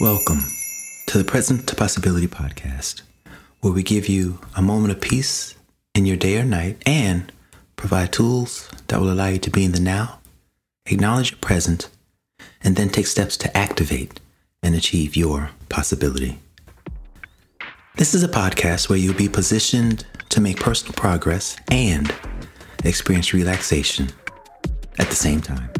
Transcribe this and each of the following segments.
Welcome to the Present to Possibility podcast, where we give you a moment of peace in your day or night and provide tools that will allow you to be in the now, acknowledge your present, and then take steps to activate and achieve your possibility. This is a podcast where you'll be positioned to make personal progress and experience relaxation at the same time.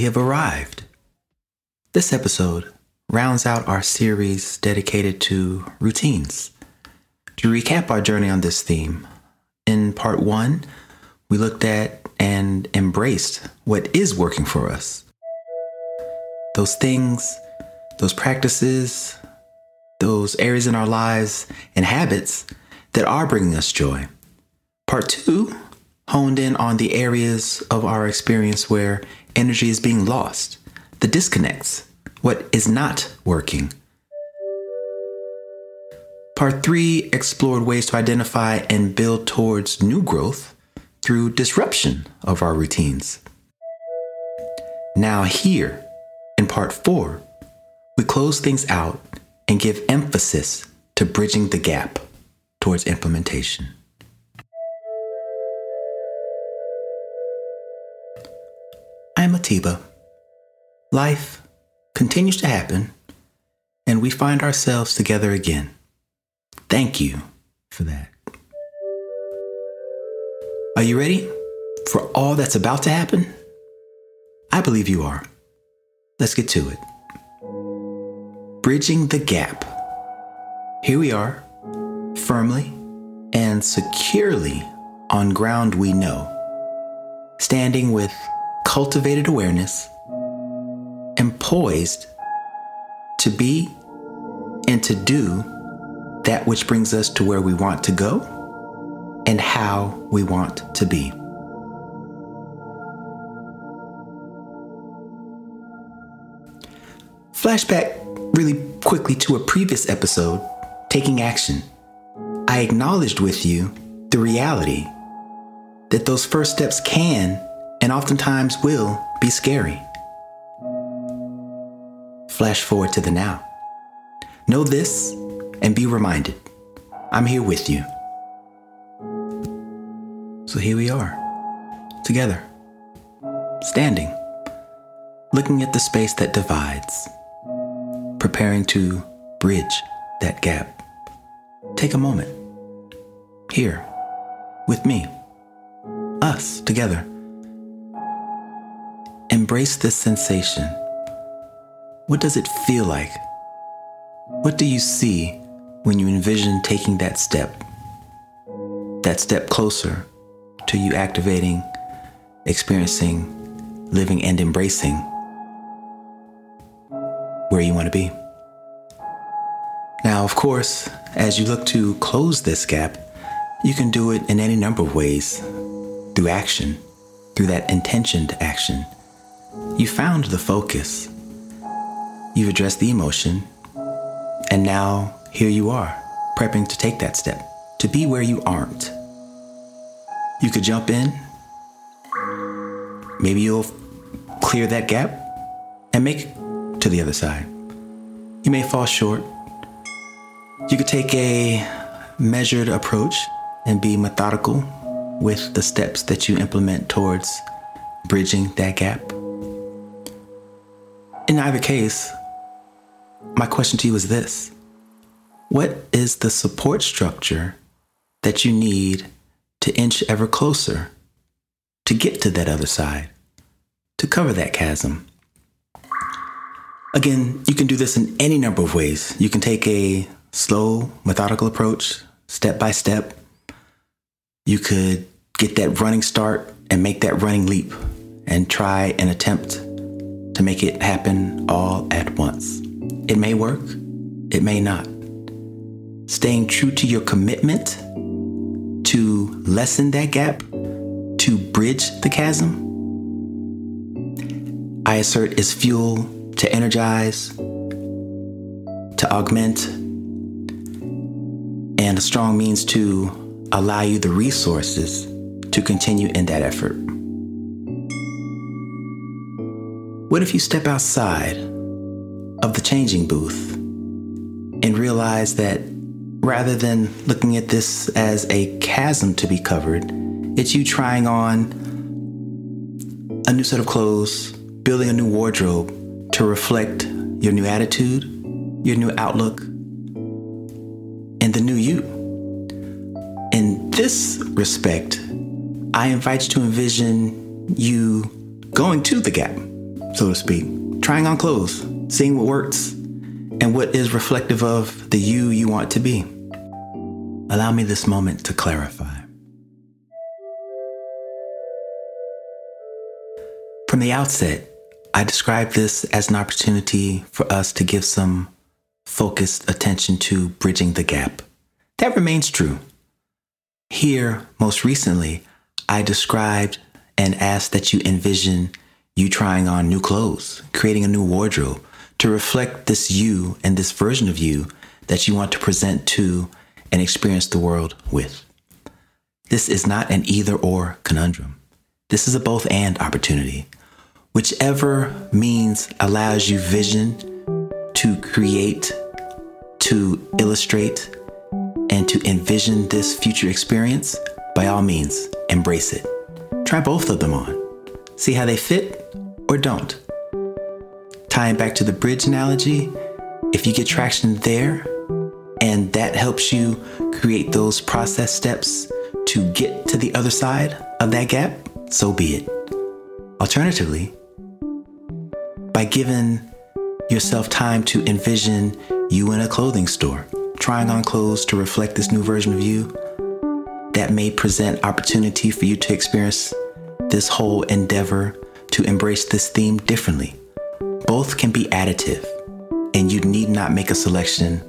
We have arrived. This episode rounds out our series dedicated to routines. To recap our journey on this theme, in part one, we looked at and embraced what is working for us. Those things, those practices, those areas in our lives and habits that are bringing us joy. Part two honed in on the areas of our experience where energy is being lost, the disconnects, what is not working. Part three explored ways to identify and build towards new growth through disruption of our routines. Now, here in part four, we close things out and give emphasis to bridging the gap towards implementation. I'm Life continues to happen, and we find ourselves together again. Thank you for that. Are you ready for all that's about to happen? I believe you are. Let's get to it. Bridging the gap. Here we are, firmly and securely on ground we know, standing with cultivated awareness and poised to be and to do that which brings us to where we want to go and how we want to be. Flashback really quickly to a previous episode, Taking Action. I acknowledged with you the reality that those first steps can and oftentimes will be scary. Flash forward to the now. Know this and be reminded I'm here with you. So here we are, together, standing, looking at the space that divides, preparing to bridge that gap. Take a moment, here, with me, us together Embrace this sensation. What does it feel like? What do you see when you envision taking that step? That step closer to you activating, experiencing, living, and embracing where you want to be. Now, of course, as you look to close this gap, you can do it in any number of ways through action, through that intentioned action you found the focus. You've addressed the emotion. And now here you are, prepping to take that step, to be where you aren't. You could jump in. Maybe you'll clear that gap and make it to the other side. You may fall short. You could take a measured approach and be methodical with the steps that you implement towards bridging that gap. In either case, my question to you is this What is the support structure that you need to inch ever closer to get to that other side, to cover that chasm? Again, you can do this in any number of ways. You can take a slow, methodical approach, step by step. You could get that running start and make that running leap and try and attempt to make it happen all at once. It may work, it may not. Staying true to your commitment to lessen that gap, to bridge the chasm, I assert is fuel to energize, to augment, and a strong means to allow you the resources to continue in that effort. What if you step outside of the changing booth and realize that rather than looking at this as a chasm to be covered, it's you trying on a new set of clothes, building a new wardrobe to reflect your new attitude, your new outlook, and the new you. In this respect, I invite you to envision you going to the gap, so to speak, trying on clothes, seeing what works, and what is reflective of the you you want to be. Allow me this moment to clarify. From the outset, I described this as an opportunity for us to give some focused attention to bridging the gap. That remains true. Here, most recently, I described and asked that you envision you trying on new clothes, creating a new wardrobe to reflect this you and this version of you that you want to present to and experience the world with. This is not an either or conundrum. This is a both and opportunity. Whichever means allows you vision to create, to illustrate, and to envision this future experience, by all means, embrace it. Try both of them on. See how they fit or don't. Tying back to the bridge analogy, if you get traction there and that helps you create those process steps to get to the other side of that gap, so be it. Alternatively, by giving yourself time to envision you in a clothing store, trying on clothes to reflect this new version of you, that may present opportunity for you to experience this whole endeavor to embrace this theme differently. Both can be additive, and you need not make a selection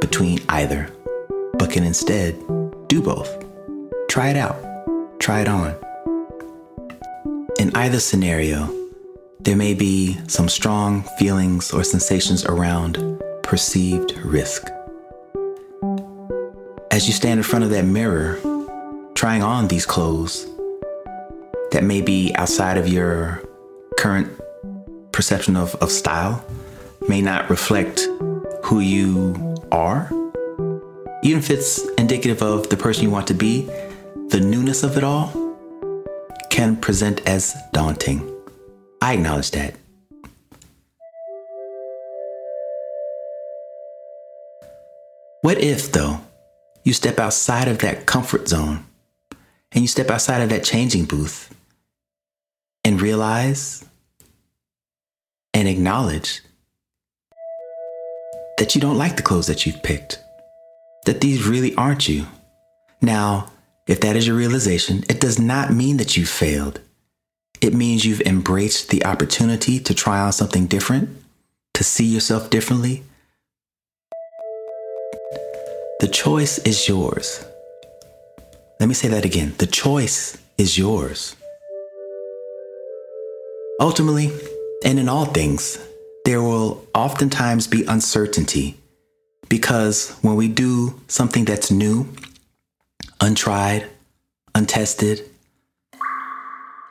between either, but can instead do both. Try it out, try it on. In either scenario, there may be some strong feelings or sensations around perceived risk. As you stand in front of that mirror, trying on these clothes that may be outside of your current perception of, of style, may not reflect who you are, even if it's indicative of the person you want to be, the newness of it all can present as daunting. I acknowledge that. What if, though, you step outside of that comfort zone and you step outside of that changing booth and realize and acknowledge that you don't like the clothes that you've picked, that these really aren't you. Now, if that is your realization, it does not mean that you failed. It means you've embraced the opportunity to try on something different, to see yourself differently. The choice is yours. Let me say that again. The choice is yours. Ultimately, and in all things, there will oftentimes be uncertainty because when we do something that's new, untried, untested,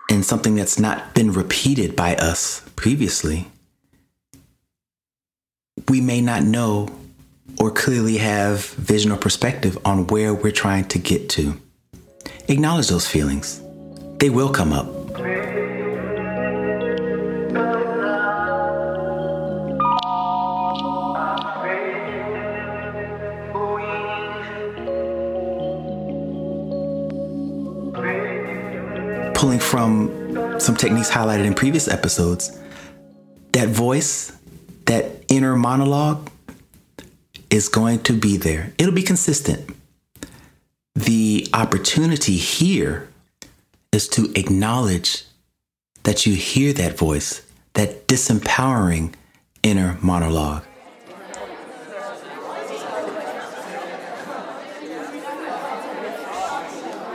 and something that's not been repeated by us previously, we may not know or clearly have vision or perspective on where we're trying to get to. Acknowledge those feelings, they will come up. Pulling from some techniques highlighted in previous episodes, that voice, that inner monologue is going to be there. It'll be consistent. The opportunity here is to acknowledge that you hear that voice, that disempowering inner monologue.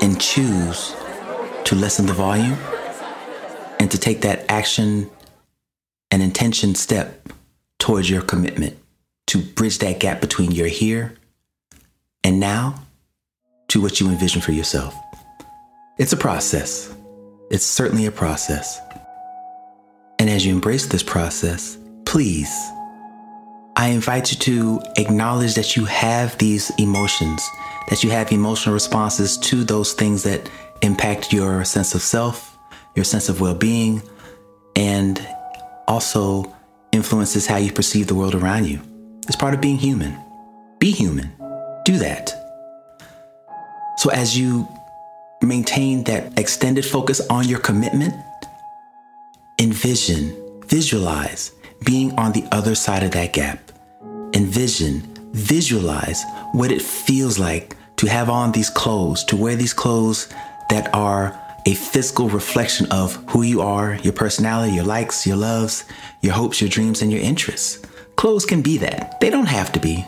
And choose to lessen the volume and to take that action an intention step towards your commitment to bridge that gap between your here and now to what you envision for yourself. It's a process. It's certainly a process. And as you embrace this process, please, I invite you to acknowledge that you have these emotions, that you have emotional responses to those things that impact your sense of self, your sense of well being, and also influences how you perceive the world around you. It's part of being human. Be human. Do that. So, as you maintain that extended focus on your commitment, envision, visualize being on the other side of that gap. Envision, visualize what it feels like to have on these clothes, to wear these clothes that are a physical reflection of who you are, your personality, your likes, your loves, your hopes, your dreams, and your interests. Clothes can be that. They don't have to be.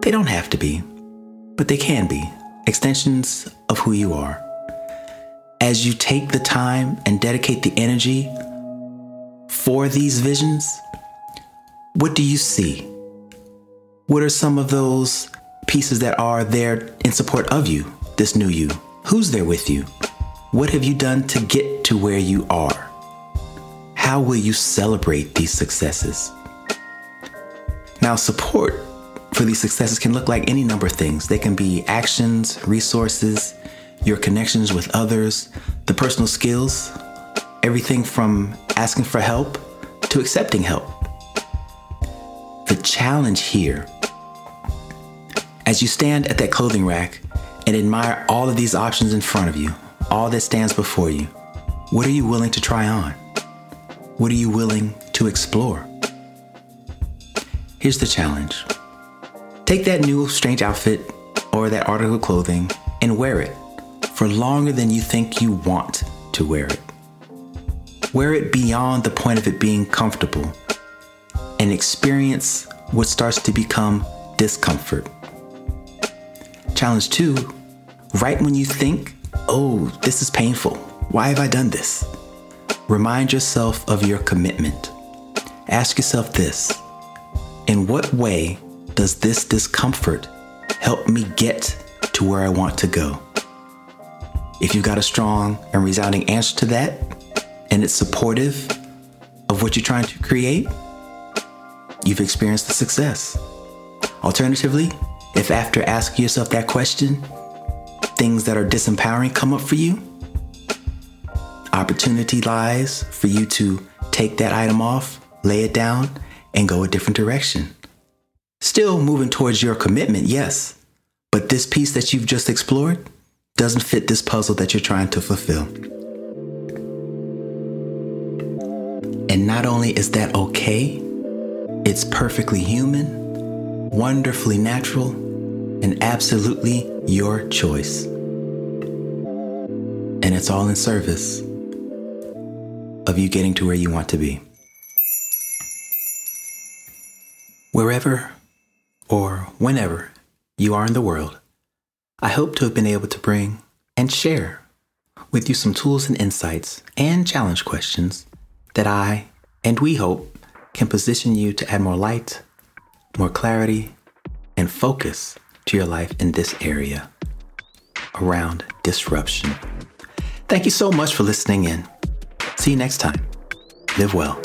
They don't have to be, but they can be extensions of who you are. As you take the time and dedicate the energy for these visions, what do you see? What are some of those pieces that are there in support of you, this new you? Who's there with you? What have you done to get to where you are? How will you celebrate these successes? Now, support for these successes can look like any number of things. They can be actions, resources, your connections with others, the personal skills, everything from asking for help to accepting help. The challenge here, as you stand at that clothing rack and admire all of these options in front of you, all that stands before you, what are you willing to try on? What are you willing to explore? Here's the challenge take that new strange outfit or that article of clothing and wear it for longer than you think you want to wear it. Wear it beyond the point of it being comfortable and experience what starts to become discomfort. Challenge two right when you think, oh, this is painful. Why have I done this? Remind yourself of your commitment. Ask yourself this In what way does this discomfort help me get to where I want to go? If you've got a strong and resounding answer to that, and it's supportive of what you're trying to create, you've experienced the success. Alternatively, if after asking yourself that question, things that are disempowering come up for you, opportunity lies for you to take that item off, lay it down, and go a different direction. Still moving towards your commitment, yes, but this piece that you've just explored doesn't fit this puzzle that you're trying to fulfill. And not only is that okay, it's perfectly human, wonderfully natural, and absolutely your choice. And it's all in service of you getting to where you want to be. Wherever or whenever you are in the world, I hope to have been able to bring and share with you some tools and insights and challenge questions that I and we hope can position you to add more light, more clarity, and focus to your life in this area around disruption. Thank you so much for listening in. See you next time. Live well.